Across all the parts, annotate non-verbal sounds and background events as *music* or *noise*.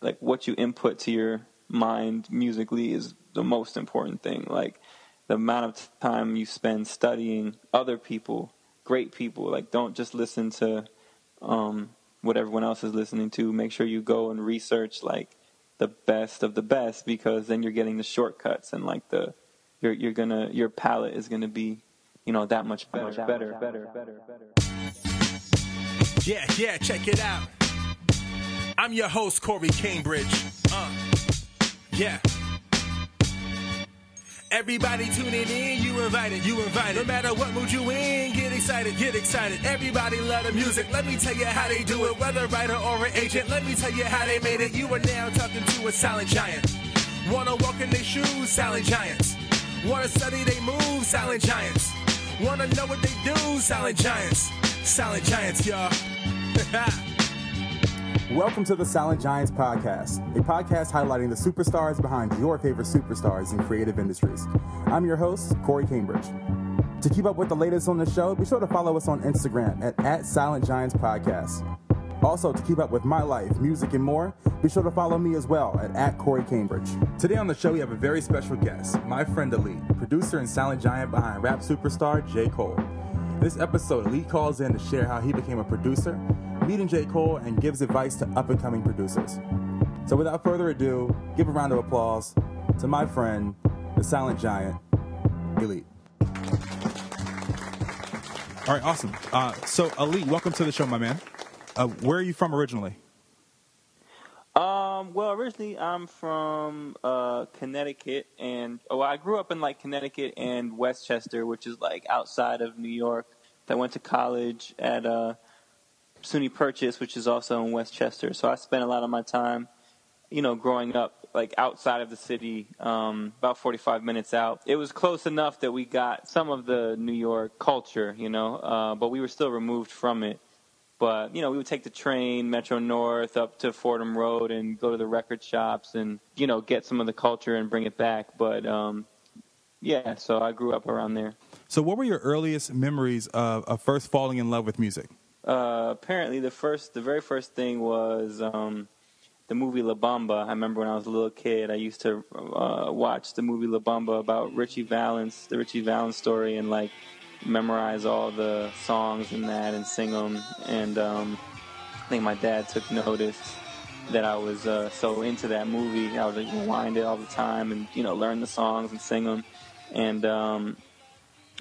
Like what you input to your mind musically is the most important thing. Like the amount of time you spend studying other people, great people. Like don't just listen to um, what everyone else is listening to. Make sure you go and research like the best of the best because then you're getting the shortcuts and like the you're you're gonna your palette is gonna be you know that much better, better, better, better, better. Yeah, yeah, check it out. I'm your host, Corey Cambridge. Uh, yeah. Everybody tuning in, you invited, you invited. No matter what mood you in, get excited, get excited. Everybody love the music. Let me tell you how they do it. Whether writer or an agent, let me tell you how they made it. You are now talking to a silent giant. Wanna walk in their shoes, silent giants. Wanna study they move, silent giants. Wanna know what they do, silent giants. Silent giants, y'all. *laughs* Welcome to the Silent Giants Podcast, a podcast highlighting the superstars behind your favorite superstars in creative industries. I'm your host, Corey Cambridge. To keep up with the latest on the show, be sure to follow us on Instagram at, at Silent Giants Podcast. Also, to keep up with my life, music, and more, be sure to follow me as well at, at Corey Cambridge. Today on the show, we have a very special guest, my friend Elite, producer and silent giant behind rap superstar J. Cole. This episode, Elite calls in to share how he became a producer, meeting J. Cole, and gives advice to up and coming producers. So, without further ado, give a round of applause to my friend, the silent giant, Elite. All right, awesome. Uh, so, Elite, welcome to the show, my man. Uh, where are you from originally? Um, well, originally I'm from uh, Connecticut, and oh, I grew up in like Connecticut and Westchester, which is like outside of New York. I went to college at uh, SUNY Purchase, which is also in Westchester. So I spent a lot of my time, you know, growing up like outside of the city, um, about 45 minutes out. It was close enough that we got some of the New York culture, you know, uh, but we were still removed from it. But you know, we would take the train, Metro North, up to Fordham Road, and go to the record shops, and you know, get some of the culture and bring it back. But um, yeah, so I grew up around there. So, what were your earliest memories of, of first falling in love with music? Uh, apparently, the first, the very first thing was um, the movie La Bamba. I remember when I was a little kid, I used to uh, watch the movie La Bamba about Ritchie Valens, the Ritchie Valens story, and like memorize all the songs and that and sing them. And um, I think my dad took notice that I was uh, so into that movie. I would like, rewind it all the time and you know learn the songs and sing them. And um,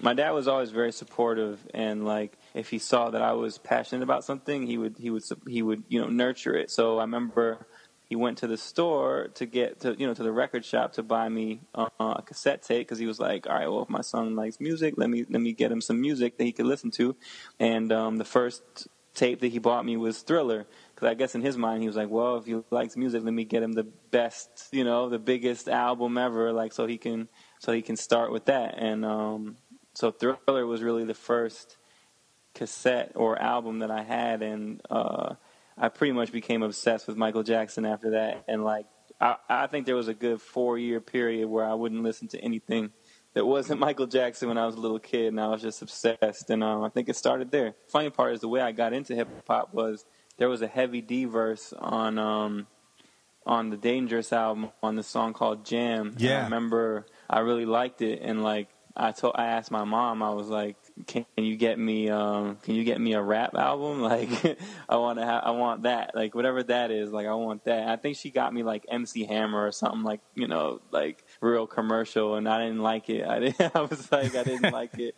my dad was always very supportive and like if he saw that I was passionate about something, he would he would he would you know nurture it. So I remember he went to the store to get to you know to the record shop to buy me uh, a cassette tape because he was like, all right, well if my son likes music, let me let me get him some music that he could listen to. And um, the first tape that he bought me was Thriller because I guess in his mind he was like, well if he likes music, let me get him the best you know the biggest album ever, like so he can so he can start with that. And um, so Thriller was really the first cassette or album that I had and. Uh, I pretty much became obsessed with Michael Jackson after that, and like I, I think there was a good four year period where I wouldn't listen to anything that wasn't *laughs* Michael Jackson when I was a little kid, and I was just obsessed. And um, I think it started there. Funny part is the way I got into hip hop was there was a Heavy D verse on um, on the Dangerous album on the song called Jam. Yeah, and I remember I really liked it, and like I told I asked my mom, I was like, can you get me um can you get me a rap album? *laughs* Like i want to have i want that. Like whatever that is like i want that. I think she got me like mc hammer or something like you know like real commercial and i didn't like it. I didn't *laughs* i was like i didn't like it.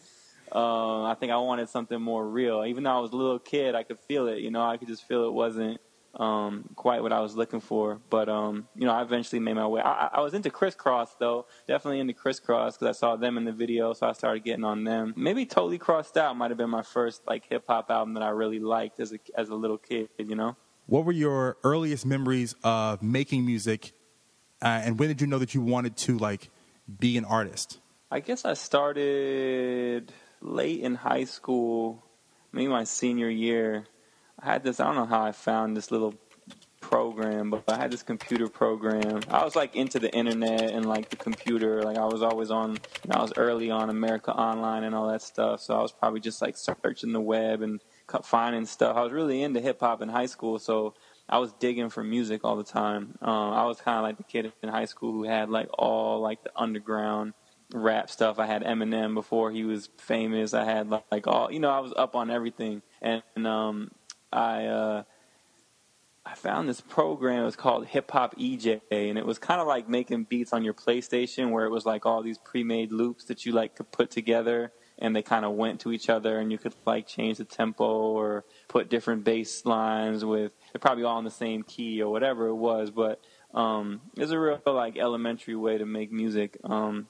Um i think i wanted something more real. Even though i was a little kid i could feel it you know? I could just feel it wasn't um, quite what I was looking for. But um, you know, I eventually made my way. I, I was into Kris Kross though, definitely into Kris Kross because I saw them in the video, so I started getting on them. Maybe Totally Krossed Out might have been my first like hip hop album that I really liked as a as a little kid. You know. what were your earliest memories of making music, uh, and when did you know that you wanted to like be an artist? I guess I started late in high school, maybe my senior year. I had this. I don't know how I found this little program, but I had this computer program. I was like into the internet and like the computer. Like I was always on. You know, I was early on America Online and all that stuff. So I was probably just like searching the web and finding stuff. I was really into hip hop in high school, so I was digging for music all the time. Um, I was kind of like the kid in high school who had like all like the underground rap stuff. I had Eminem before he was famous. I had like, like all you know. I was up on everything, and, and um, I uh, I found this program. It was called Hip Hop eJay, and it was kind of like making beats on your PlayStation, where it was like all these pre-made loops that you like could put together, and they kind of went to each other, and you could like change the tempo or put different bass lines with. They're probably all in the same key or whatever it was, but um, was a real like elementary way to make music. Um,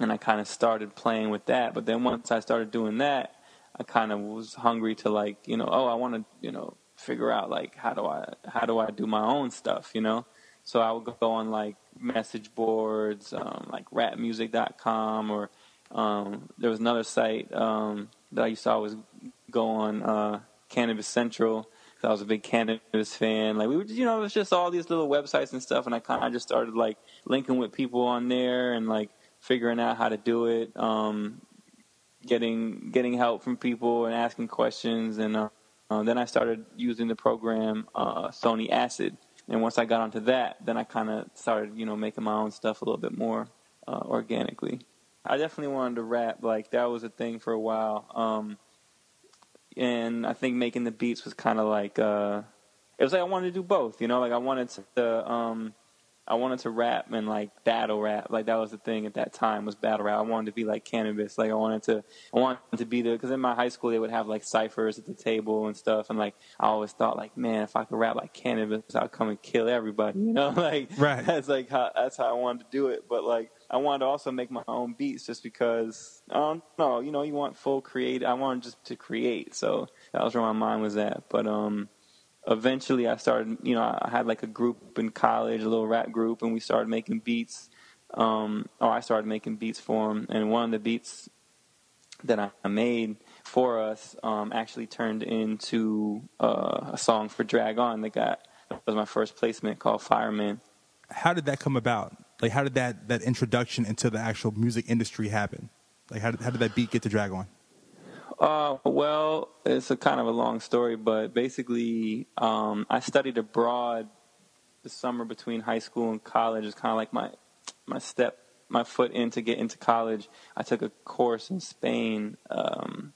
and I kind of started playing with that. But then once I started doing that, I kind of was hungry to like, you know, oh, I want to, you know, figure out like how do I how do I do my own stuff, you know? So I would go on like message boards, um, like rapmusic.com, or um, there was another site um, that I used to always go on, uh, Canibus Central. I was a big Canibus fan. Like we were, you know, it was just all these little websites and stuff, and I kind of just started like linking with people on there and like figuring out how to do it, um, getting getting help from people and asking questions, and uh, uh, then I started using the program uh, Sony Acid. And once I got onto that, then I kind of started, you know, making my own stuff a little bit more uh, organically. I definitely wanted to rap. Like that was a thing for a while. Um, and I think making the beats was kind of like uh, it was like I wanted to do both. You know, like I wanted to um, I wanted to rap and like battle rap. Like that was the thing at that time was battle rap. I wanted to be like Canibus. Like I wanted to, I wanted to be the because in my high school they would have like ciphers at the table and stuff. And like I always thought like, man, if I could rap like Canibus, I'd come and kill everybody. *laughs* You know, like right. that's like how that's how I wanted to do it. But like I wanted to also make my own beats just because I don't know. You know, you want full create. I wanted just to create. So that was where my mind was at. But um eventually I started, you know, I had like a group in college, a little rap group, and we started making beats. Um, or I started making beats for them, and one of the beats that I made for us um, actually turned into uh, a song for Drag-On that got that was my first placement called Fireman. How did that come about? Like, how did that that introduction into the actual music industry happen? Like, how did, how did that beat get to Drag-On? Uh, well, it's a kind of a long story, but basically, um, I studied abroad the summer between high school and college. It's kind of like my my step, my foot in to get into college. I took a course in Spain um,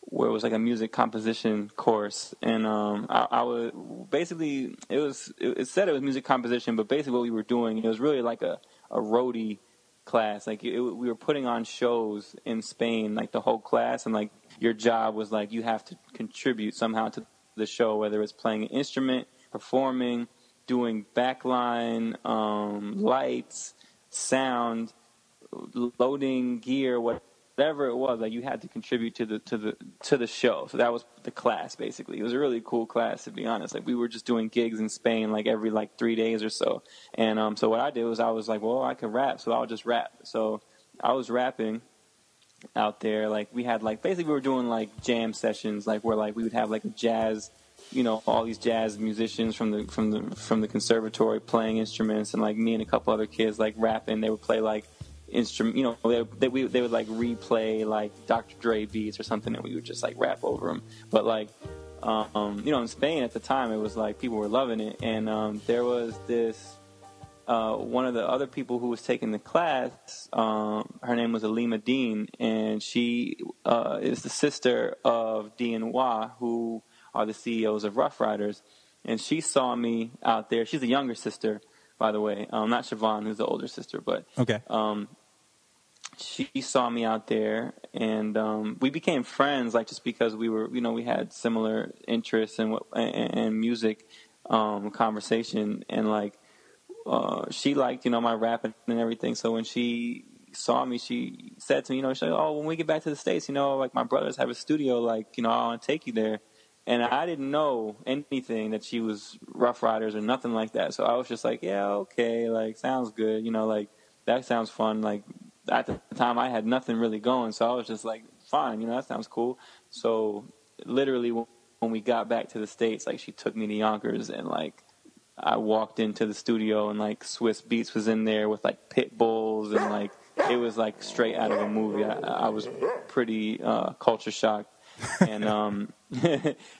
where it was like a music composition course, and um, I, I was basically it was it, it said it was music composition, but basically what we were doing it was really like a a roadie class. Like it, we were putting on shows in Spain, like the whole class, and like your job was like you have to contribute somehow to the show, whether it's playing an instrument, performing, doing backline, um, lights, sound, loading gear, whatever it was. Like you had to contribute to the to the to the show. So that was the class basically. It was a really cool class to be honest. Like we were just doing gigs in Spain like every like three days or so. And um, so what I did was I was like, well, I can rap, so I'll just rap. So I was rapping out there. Like we had like basically we were doing like jam sessions, like where like we would have like a jazz, you know, all these jazz musicians from the from the from the conservatory playing instruments, and like me and a couple other kids like rapping. They would play like instrument, you know, they they, we, they would like replay like Dr. Dre beats or something, and we would just like rap over them. But like. Um, you know, in Spain at the time, it was like people were loving it, and um, there was this uh, one of the other people who was taking the class, um, her name was Alima Dean, and she uh, is the sister of Dee and Waah, who are the CEOs of Ruff Ryders. And she saw me out there. She's a younger sister, by the way, um, not Chivon, who's the older sister, but okay. Um, she saw me out there, and um, we became friends, like just because we were, you know, we had similar interests and and, and music um, conversation, and like uh, she liked, you know, my rapping and everything. So when she saw me, she said to me, you know, she "Oh, when we get back to the states, you know, like my brothers have a studio, like, you know, I want to take you there." and I didn't know anything that she was Ruff Ryders or nothing like that. So I was just like, yeah, okay, like sounds good, you know, like that sounds fun. Like at the time, I had nothing really going, so I was just like, fine, you know, that sounds cool. So literally, when we got back to the states, like she took me to Yonkers, and like I walked into the studio, and like Swizz Beatz was in there with like pit bulls, and like it was like straight out of a movie. I, I was pretty uh, culture shocked. and um, *laughs*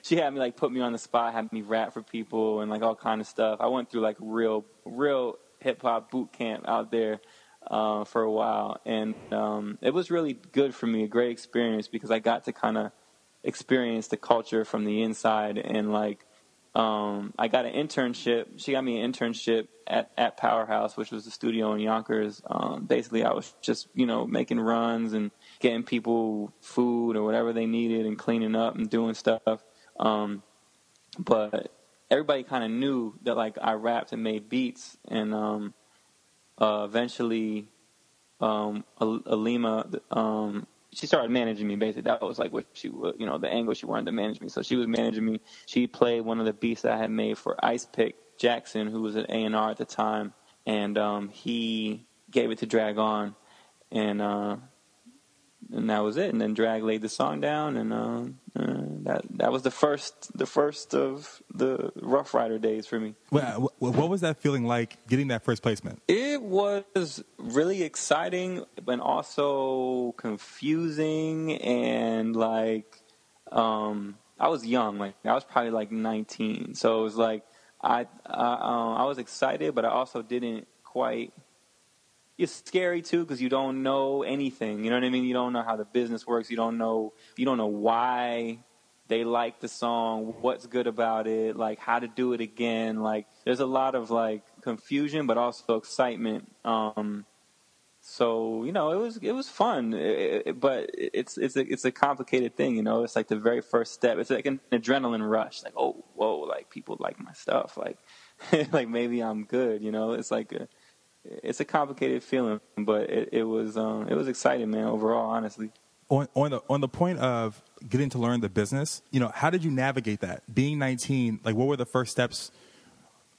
she had me like put me on the spot, had me rap for people and like all kind of stuff. I went through like real, real hip hop boot camp out there uh, for a while, and um, it was really good for me, a great experience because I got to kind of experience the culture from the inside and like um, I got an internship. She got me an internship at, at Powerhouse, which was the studio in Yonkers. Um, basically, I was just you know making runs and getting people food or whatever they needed and cleaning up and doing stuff. Um, but everybody kind of knew that like I rapped and made beats, and um, uh, eventually um, Alima, um, she started managing me. Basically, that was like what she, you know, the angle she wanted to manage me. So she was managing me. She played one of the beats I had made for Ice Pick Jackson, who was at A and R at the time, and um, he gave it to Drag-On, and uh, and that was it. And then Drag laid the song down, and uh, uh, that that was the first the first of the Ruff Ryder days for me. Well, what was that feeling like getting that first placement? It was really exciting, but also confusing and like um, I was young, like I was probably like 19, so it was like I I, um, I was excited, but I also didn't quite it's scary too because you don't know anything. You know what I mean? You don't know how the business works. You don't know you don't know why they like the song, what's good about it, like how to do it again. Like there's a lot of like confusion, but also excitement. Um, so you know, it was it was fun, it, it, but it's it's a it's a complicated thing. You know, it's like the very first step. It's like an adrenaline rush. Like oh whoa, like people like my stuff. Like *laughs* like maybe I'm good. You know, it's like a it's a complicated feeling, but it, it was um, it was exciting, man. Overall, honestly. On, on the on the point of getting to learn the business, you know, how did you navigate that? Being 19, like, what were the first steps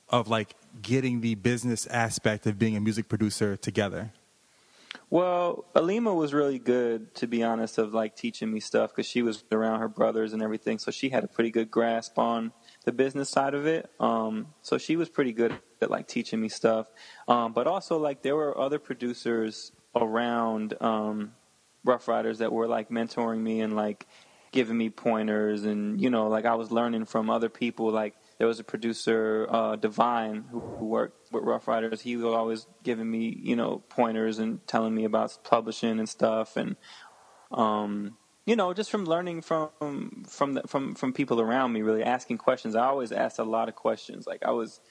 of like getting the business aspect of being a music producer together? Well, Alima was really good, to be honest, of like teaching me stuff because she was around her brothers and everything, so she had a pretty good grasp on the business side of it. Um, so she was pretty good at like teaching me stuff. Um, but also like there were other producers around um, Ruff Ryders that were like mentoring me and like giving me pointers and you know like I was learning from other people. Like there was a producer uh, Divine who, who worked with Ruff Ryders. He was always giving me you know pointers and telling me about publishing and stuff and. Um, you know, just from learning from from the, from from people around me, really asking questions. I always asked a lot of questions. Like I was,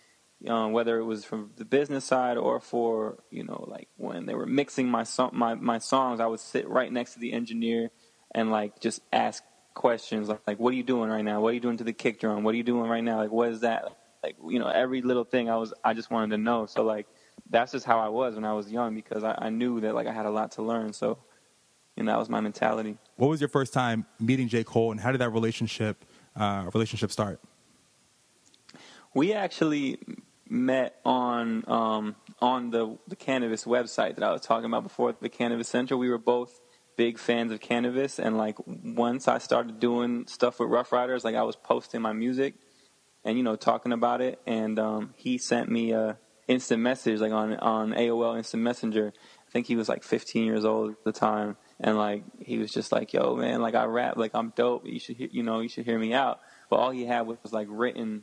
um, whether it was from the business side or for you know, like when they were mixing my song, my my songs, I would sit right next to the engineer and like just ask questions like, like what are you doing right now? What are you doing to the kick drum? What are you doing right now? Like what is that? Like you know, every little thing I was I just wanted to know. So like that's just how I was when I was young because I, I knew that like I had a lot to learn. So and that was my mentality. What was your first time meeting J. Cole, and how did that relationship uh, relationship start? We actually met on um, on the the Canibus website that I was talking about before, the Canibus Center. We were both big fans of Canibus, and like once I started doing stuff with Ruff Ryders, like I was posting my music and you know talking about it, and um, he sent me a instant message like on on AOL Instant Messenger. I think he was like 15 years old at the time and like he was just like, "Yo, man, like I rap, like I'm dope. You should, hear, you know, you should hear me out." But all he had was like written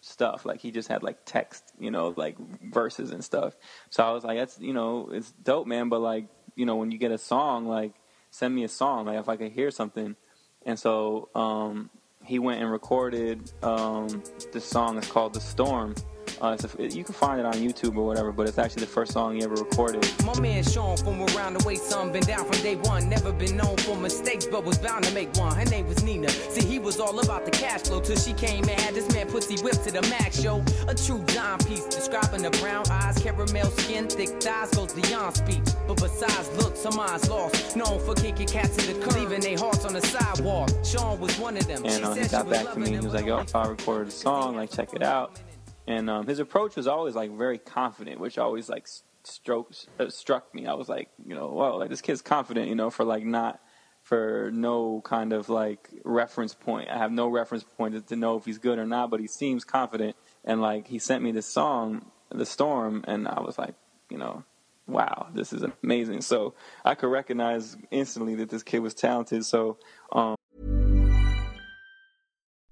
stuff. Like he just had like text, you know, like verses and stuff. So I was like, "That's, you know, it's dope, man." But like, you know, when you get a song, like send me a song, like if I could hear something. And so um, he went and recorded um, this song. It's called "The Storm." Uh, a, you can find it on YouTube or whatever, but it's actually the first song he ever recorded. My man Sean from around the way, son, been down from day one. Never been known for mistakes, but was bound to make one. Her name was Nina. See, he was all about the cash flow till she came and had this man pussy whipped to the max show. A true dime piece, describing the brown eyes, caramel skin, thick thighs, goes beyond speech. But besides looks, some eyes lost. Known for kicking cats in the curb, leaving their hearts on the sidewalk. Sean was one of them. And uh, he got back to me. He was like, "Yo, I recorded a song. Like, check it out." And um, his approach was always like very confident, which always like strokes uh, struck me. I was like, you know, whoa, like this kid's confident, you know, for like not for no kind of like reference point. I have no reference point to know if he's good or not, but he seems confident. And like he sent me this song, "The Storm," and I was like, you know, wow, this is amazing. So I could recognize instantly that this kid was talented. So. Um,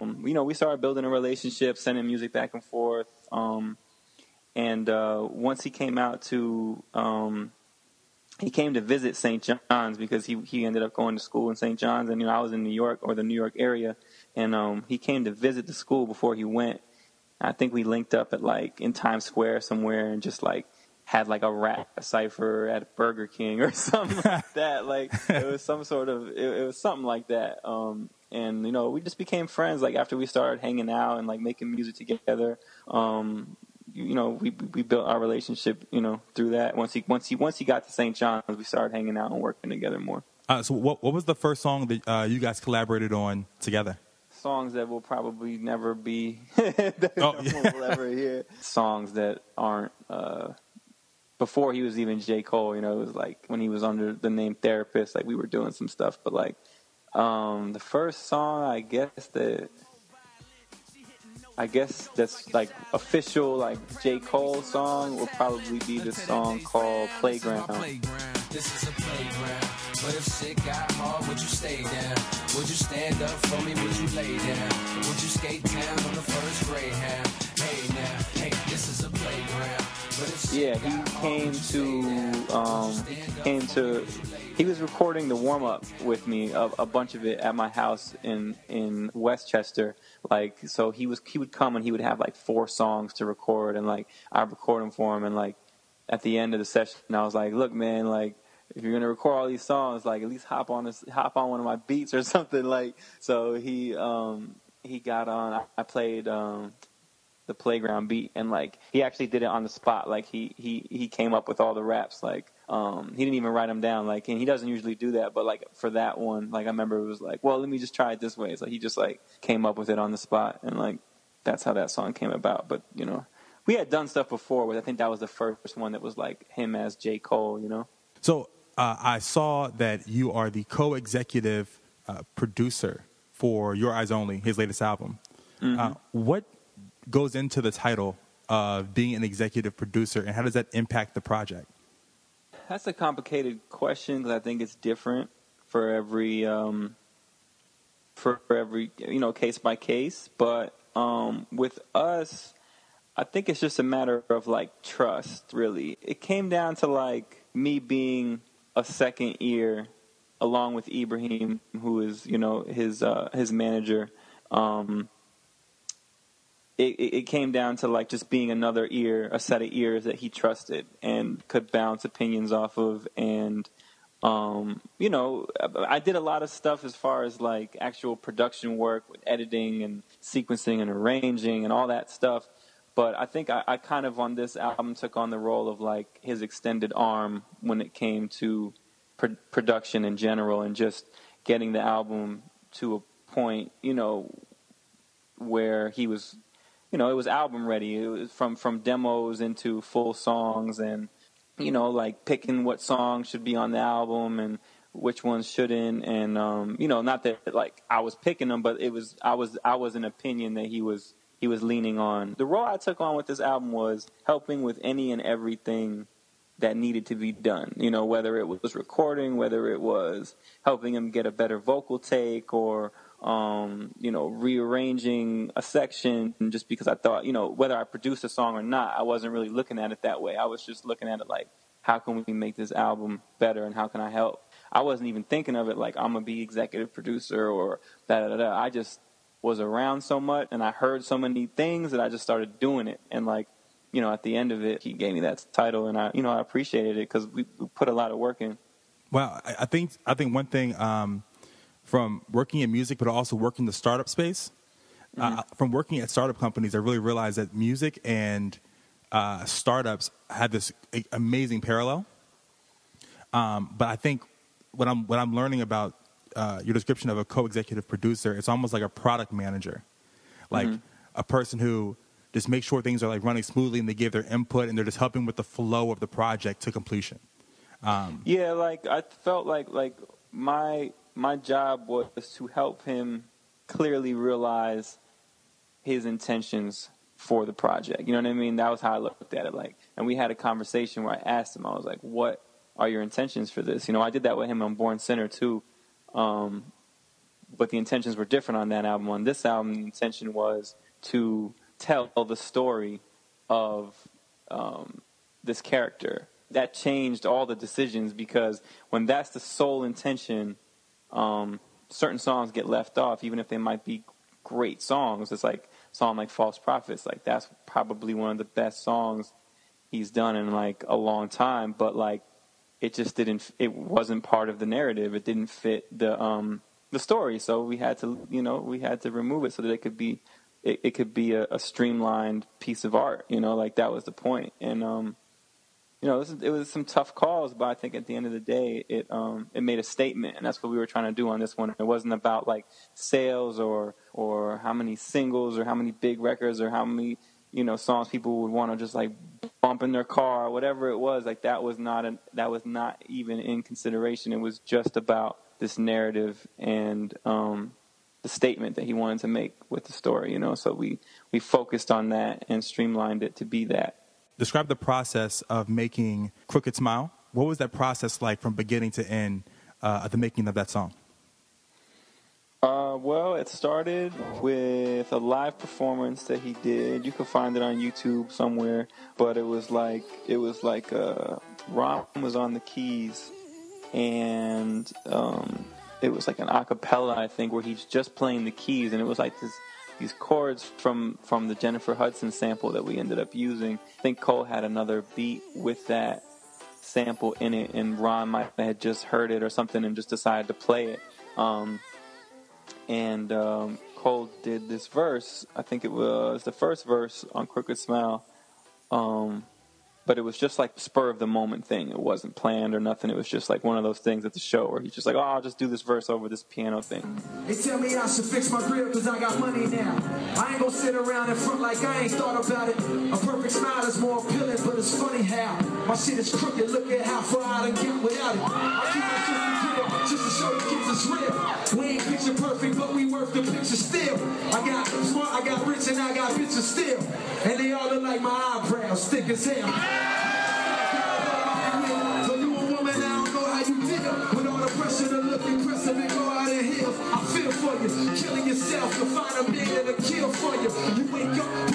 Um, you know, we started building a relationship, sending music back and forth. Um, and uh, once he came out to, um, he came to visit St. John's because he he ended up going to school in St. John's, and you know I was in New York or the New York area, and um, he came to visit the school before he went. I think we linked up at like in Times Square somewhere, and just like had like a rap a cipher at Burger King or *laughs* something like *laughs* that. Like it was some sort of it, it was something like that. Um, and you know we just became friends like after we started hanging out and like making music together um you know we we built our relationship you know through that once he once he once he got to St. John's we started hanging out and working together more Uh, so, what what was the first song that uh, you guys collaborated on together? songs that will probably never be *laughs* that Oh, *laughs* no yeah. will *laughs* ever hear songs that aren't uh before he was even J. Cole, you know, it was like when he was under the name Therapist, like we were doing some stuff. But like um the first song I guess that I guess that's like official like J. Cole song will probably be the song called Playground. This is a playground. But if shit got hard, would you stay down? Would you stand up for me? Would you lay down? Would you skate down on the first greyhound? Yeah, he came to um, came to. He was recording the warm up with me, a, a bunch of it at my house in in Westchester. Like, so he was he would come and he would have like four songs to record, and like I record them for him, and like at the end of the session, I was like, "Look, man, like." If you're gonna record all these songs, like at least hop on this, hop on one of my beats or *laughs* something. Like so, he um, he got on. I, I played um, the playground beat and like he actually did it on the spot. Like he he he came up with all the raps like um he didn't even write them down like and he doesn't usually do that but like for that one like i remember it was like well let me just try it this way. So he just like came up with it on the spot and like that's how that song came about. But you know we had done stuff before but i think that was the first one that was like him as j. Cole you know? So uh, I saw that you are the co-executive uh, producer 4 Your Eyez Only, his latest album. Uh, what goes into the title of being an executive producer, and how does that impact the project? That's a complicated question because I think it's different for every um, for, every you know case by case. But um, with us, I think it's just a matter of like trust, really. It came down to like me being a second ear along with Ibrahim, who is, you know, his uh, his manager. Um, it, it came down to like just being another ear, a set of ears that he trusted and could bounce opinions off of. And, um, you know, I did a lot of stuff as far as like actual production work with editing and sequencing and arranging and all that stuff. But I think I, I kind of on this album took on the role of like his extended arm when it came to pr- production in general and just getting the album to a point, you know, where he was you know, it was album ready. It was from from demos into full songs, and you know, like picking what songs should be on the album and which ones shouldn't, and um, you know, not that like I was picking them, but it was I was I was an opinion that he was he was leaning on. The role I took on with this album was helping with any and everything that needed to be done. You know, whether it was recording, whether it was helping him get a better vocal take, or um, you know, rearranging a section just because I thought, you know, whether I produced a song or not, I wasn't really looking at it that way. I was just looking at it like, how can we make this album better and how can I help? I wasn't even thinking of it like I'm gonna be executive producer or da da da. I just was around so much and I heard so many things that I just started doing it. And like, you know, at the end of it, he gave me that title and I, you know, I appreciated it because we, put a lot of work in. Well, I think I think one thing um, from working in music, but also working the startup space. Mm-hmm. Uh, from working at startup companies, I really realized that music and uh, startups had this amazing parallel. Um, but I think what I'm what I'm learning about uh, your description of a co-executive producer, it's almost like a product manager, like mm-hmm. a person who just makes sure things are like running smoothly and they give their input and they're just helping with the flow of the project to completion. Um, yeah, like I felt like like my my job was to help him clearly realize his intentions for the project. You know what I mean? That was how I looked at it. Like, and we had a conversation where I asked him, I was like, "What are your intentions for this?" You know, I did that with him on Born Sinner too, um, but the intentions were different on that album. On this album, the intention was to tell the story of um, this character. That changed all the decisions because when that's the sole intention um, certain songs get left off, even if they might be great songs. It's like song like False Prophets, like that's probably one of the best songs he's done in like a long time, but like it just didn't it wasn't part of the narrative. It didn't fit the um the story. So we had to you know, we had to remove it so that it could be it, it could be a, a streamlined piece of art, you know, like that was the point. And um you know, it was, it was, some tough calls, but I think at the end of the day, it um, it made a statement, and that's what we were trying to do on this one. It wasn't about like sales or or how many singles or how many big records or how many you know songs people would want to just like bump in their car or whatever it was. Like that was not a, that was not even in consideration. It was just about this narrative and um, the statement that he wanted to make with the story. You know, so we we focused on that and streamlined it to be that describe the process of making Crooked Smile. What was that process like from beginning to end uh, the making of that song? Uh, well, it started with a live performance that he did. You can find it on YouTube somewhere, but it was like it was like uh, Ron was on the keys, and um, it was like an acapella, I think, where he's just playing the keys, and it was like this these chords from from the Jennifer Hudson sample that we ended up using. I think Cole had another beat with that sample in it, and Ron might have just heard it or something and just decided to play it. Um, and um, Cole did this verse. I think it was the first verse on Crooked Smile. Um, but it was just like spur of the moment thing. It wasn't planned or nothing. It was just like one of those things at the show where he's just like, oh, I'll just do this verse over this piano thing. They tell me I should fix my grill because I got money now. I ain't gonna sit around in front like I ain't thought about it. A perfect smile is more appealing, but it's funny how my shit is crooked. Look at how far I done without it. Just to show the kids it's real. We ain't picture perfect, but we worth the picture still. I got smart, I got rich, and I got bitches still. And they all look like my eyebrows, thick as hell. So you a woman, I don't know how you deal with all the pressure to look impressive and go out in heels. I feel for you, killing yourself to find a man to kill for you. You wake up,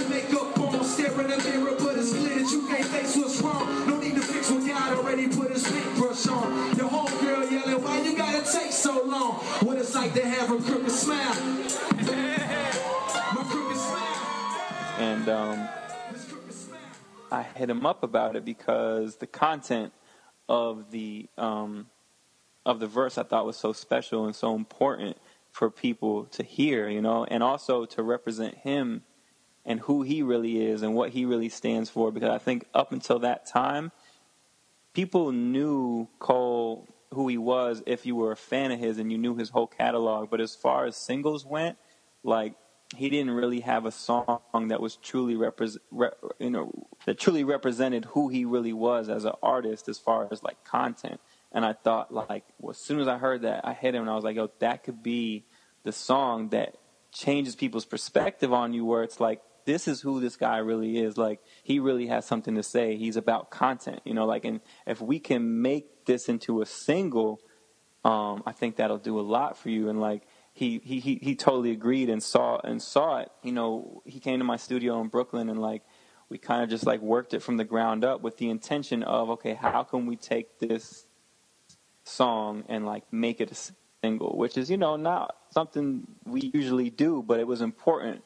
hit him up about it because the content of the um, of the verse I thought was so special and so important for people to hear, you know, and also to represent him and who he really is and what he really stands for. Because I think up until that time, people knew Cole who he was if you were a fan of his and you knew his whole catalog. But as far as singles went, like he didn't really have a song that was truly represent, re, you know, that truly represented who he really was as an artist as far as like content. And I thought like, well, as soon as I heard that, I hit him and I was like, yo, that could be the song that changes people's perspective on you, where it's like, this is who this guy really is. Like he really has something to say. He's about content, you know. Like, and if we can make this into a single, um, I think that'll do a lot for you. And like he he he he totally agreed and saw and saw it. You know, he came to my studio in Brooklyn and like we kind of just like worked it from the ground up with the intention of okay, how can we take this song and like make it a single, which is you know not something we usually do, but it was important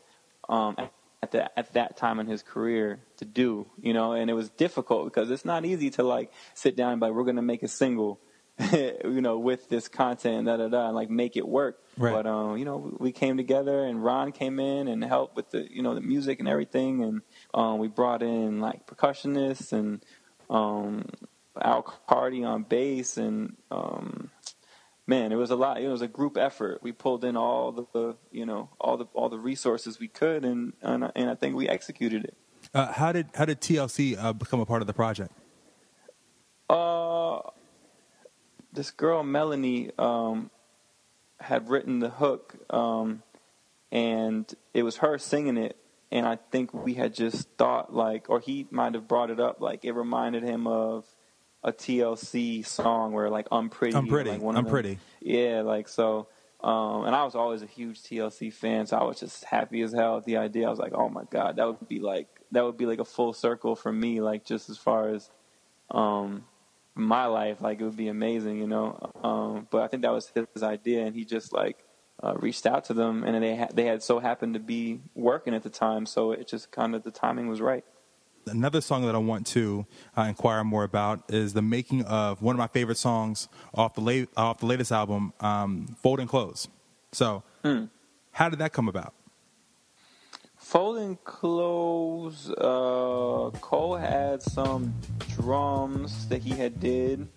um, at the, at that time in his career to do, you know, and it was difficult because it's not easy to like sit down and be like we're gonna make a single, *laughs* you know, with this content, and da da da, and like make it work. Right. But um, you know, we came together and Ron came in and helped with the you know the music and everything, and um, we brought in like percussionists and um, Al Cardi on bass and um, man, it was a lot. It was a group effort. We pulled in all the, the you know all the all the resources we could, and and, and I think we executed it. Uh, how did how did TLC uh, become a part of the project? Uh, this girl Melanie um, had written the hook, um, and it was her singing it. And I think we had just thought like, or he might have brought it up, like it reminded him of a TLC song where like I'm pretty, I'm pretty. like one I'm of pretty. Yeah, like so. Um, and I was always a huge TLC fan, so I was just happy as hell at the idea. I was like, oh my god, that would be like that would be like a full circle for me, like just as far as um, my life, like it would be amazing, you know. Um, but I think that was his idea, and he just like uh, reached out to them, and they ha- they had so happened to be working at the time, so it just kind of the timing was right. Another song that I want to uh, inquire more about is the making of one of my favorite songs off the late, off the latest album, um, and Clothes." So, how did that come about? Folding clothes. Uh, Cole had some drums that he had did.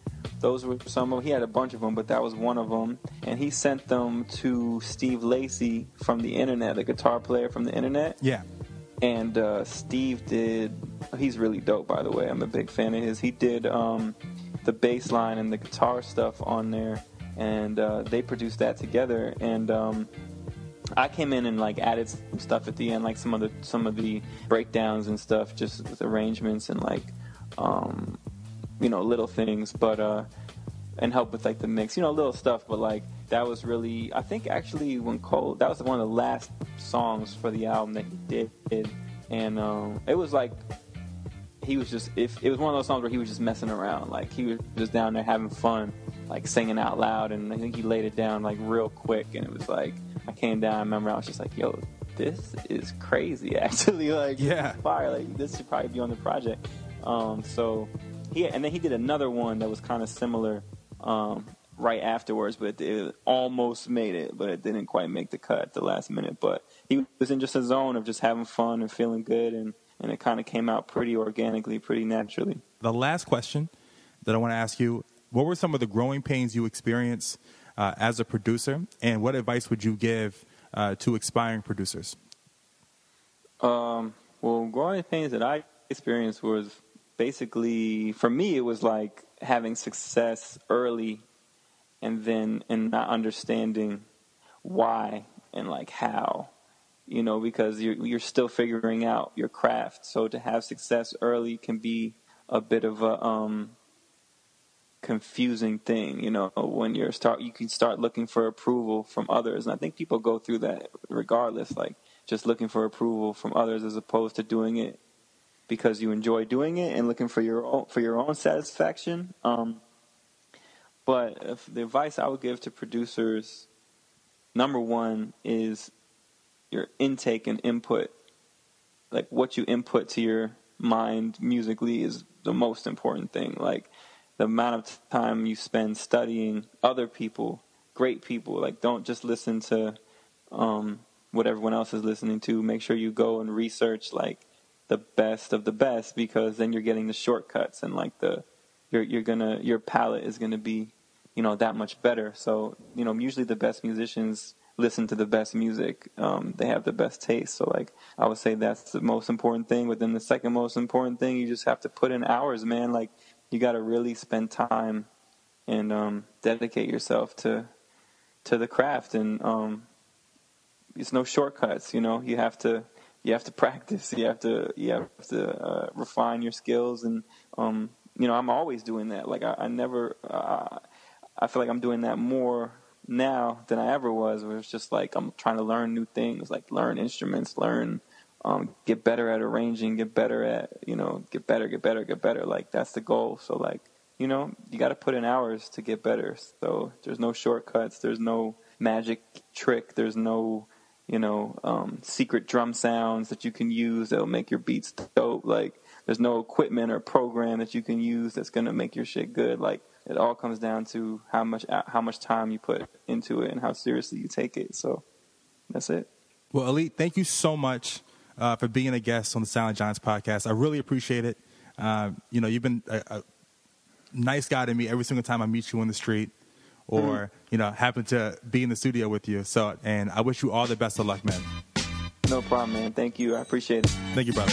Those were some of. He had a bunch of them, but that was one of them. And he sent them to Steve Lacy from the internet, the guitar player from the internet. Yeah, And uh, Steve did. He's really dope, by the way. I'm a big fan of his. He did um, the bass line and the guitar stuff on there, and uh, they produced that together. And um, I came in and like added some stuff at the end, like some of the some of the breakdowns and stuff, just with arrangements and like um, you know little things, but uh, and help with like the mix, you know, little stuff. But like that was really, I think actually when Cole, that was one of the last songs for the album that he did, and um, it was like he was just if it was one of those songs where he was just messing around, like he was just down there having fun, like singing out loud, and I think he laid it down like real quick, and it was like I came down, I remember I was just like, yo, this is crazy, *laughs* actually, like Yeah. fire, like this should probably be on the project. Um, so he and then he did another one that was kind of similar um, right afterwards, but it almost made it, but it didn't quite make the cut at the last minute. But he was in just a zone of just having fun and feeling good, and and it kind of came out pretty organically, pretty naturally. the last question that I want to ask you: What were some of the growing pains you experienced uh, as a producer, and what advice would you give uh, to aspiring producers? Um, well, growing pains that I experienced was basically for me it was like having success early, and then and not understanding why and like how, you know, because you're you're still figuring out your craft. So to have success early can be a bit of a um confusing thing, you know, when you're start you can start looking for approval from others. And I think people go through that regardless. Like just looking for approval from others as opposed to doing it because you enjoy doing it and looking for your own, for your own satisfaction. Um, but the advice I would give to producers, number one is your intake and input. Like what you input to your mind musically is the most important thing. Like the amount of time you spend studying other people, great people. Like don't just listen to um, what everyone else is listening to. Make sure you go and research like the best of the best because then you're getting the shortcuts and like the you're you're gonna your palette is gonna be you know that much better. So you know usually the best musicians listen to the best music. Um, they have the best taste. So like I would say that's the most important thing. But then the second most important thing, you just have to put in hours, man. Like you got to really spend time and um, dedicate yourself to to the craft. And um, it's no shortcuts. You know, you have to you have to practice. You have to you have to uh, refine your skills. And um, you know, I'm always doing that. Like I, I never. Uh, I feel like I'm doing that more now than I ever was. Where it's just like I'm trying to learn new things, like learn instruments, learn, um, get better at arranging, get better at you know, get better, get better, get better. Like that's the goal. So like you know, you got to put in hours to get better. So there's no shortcuts. There's no magic trick. There's no you know um, secret drum sounds that you can use that'll make your beats dope. Like there's no equipment or program that you can use that's gonna make your shit good. Like it all comes down to how much how much time you put into it and how seriously you take it. So that's it. Well, Elite, thank you so much uh, for being a guest on the Silent Giants podcast. I really appreciate it. Uh, you know, you've been a, a, nice guy to me every single time I meet you on the street or, mm-hmm. you know, happen to be in the studio with you. So, and I wish you all the best of luck, man. No problem, man. Thank you. I appreciate it. Thank you, brother.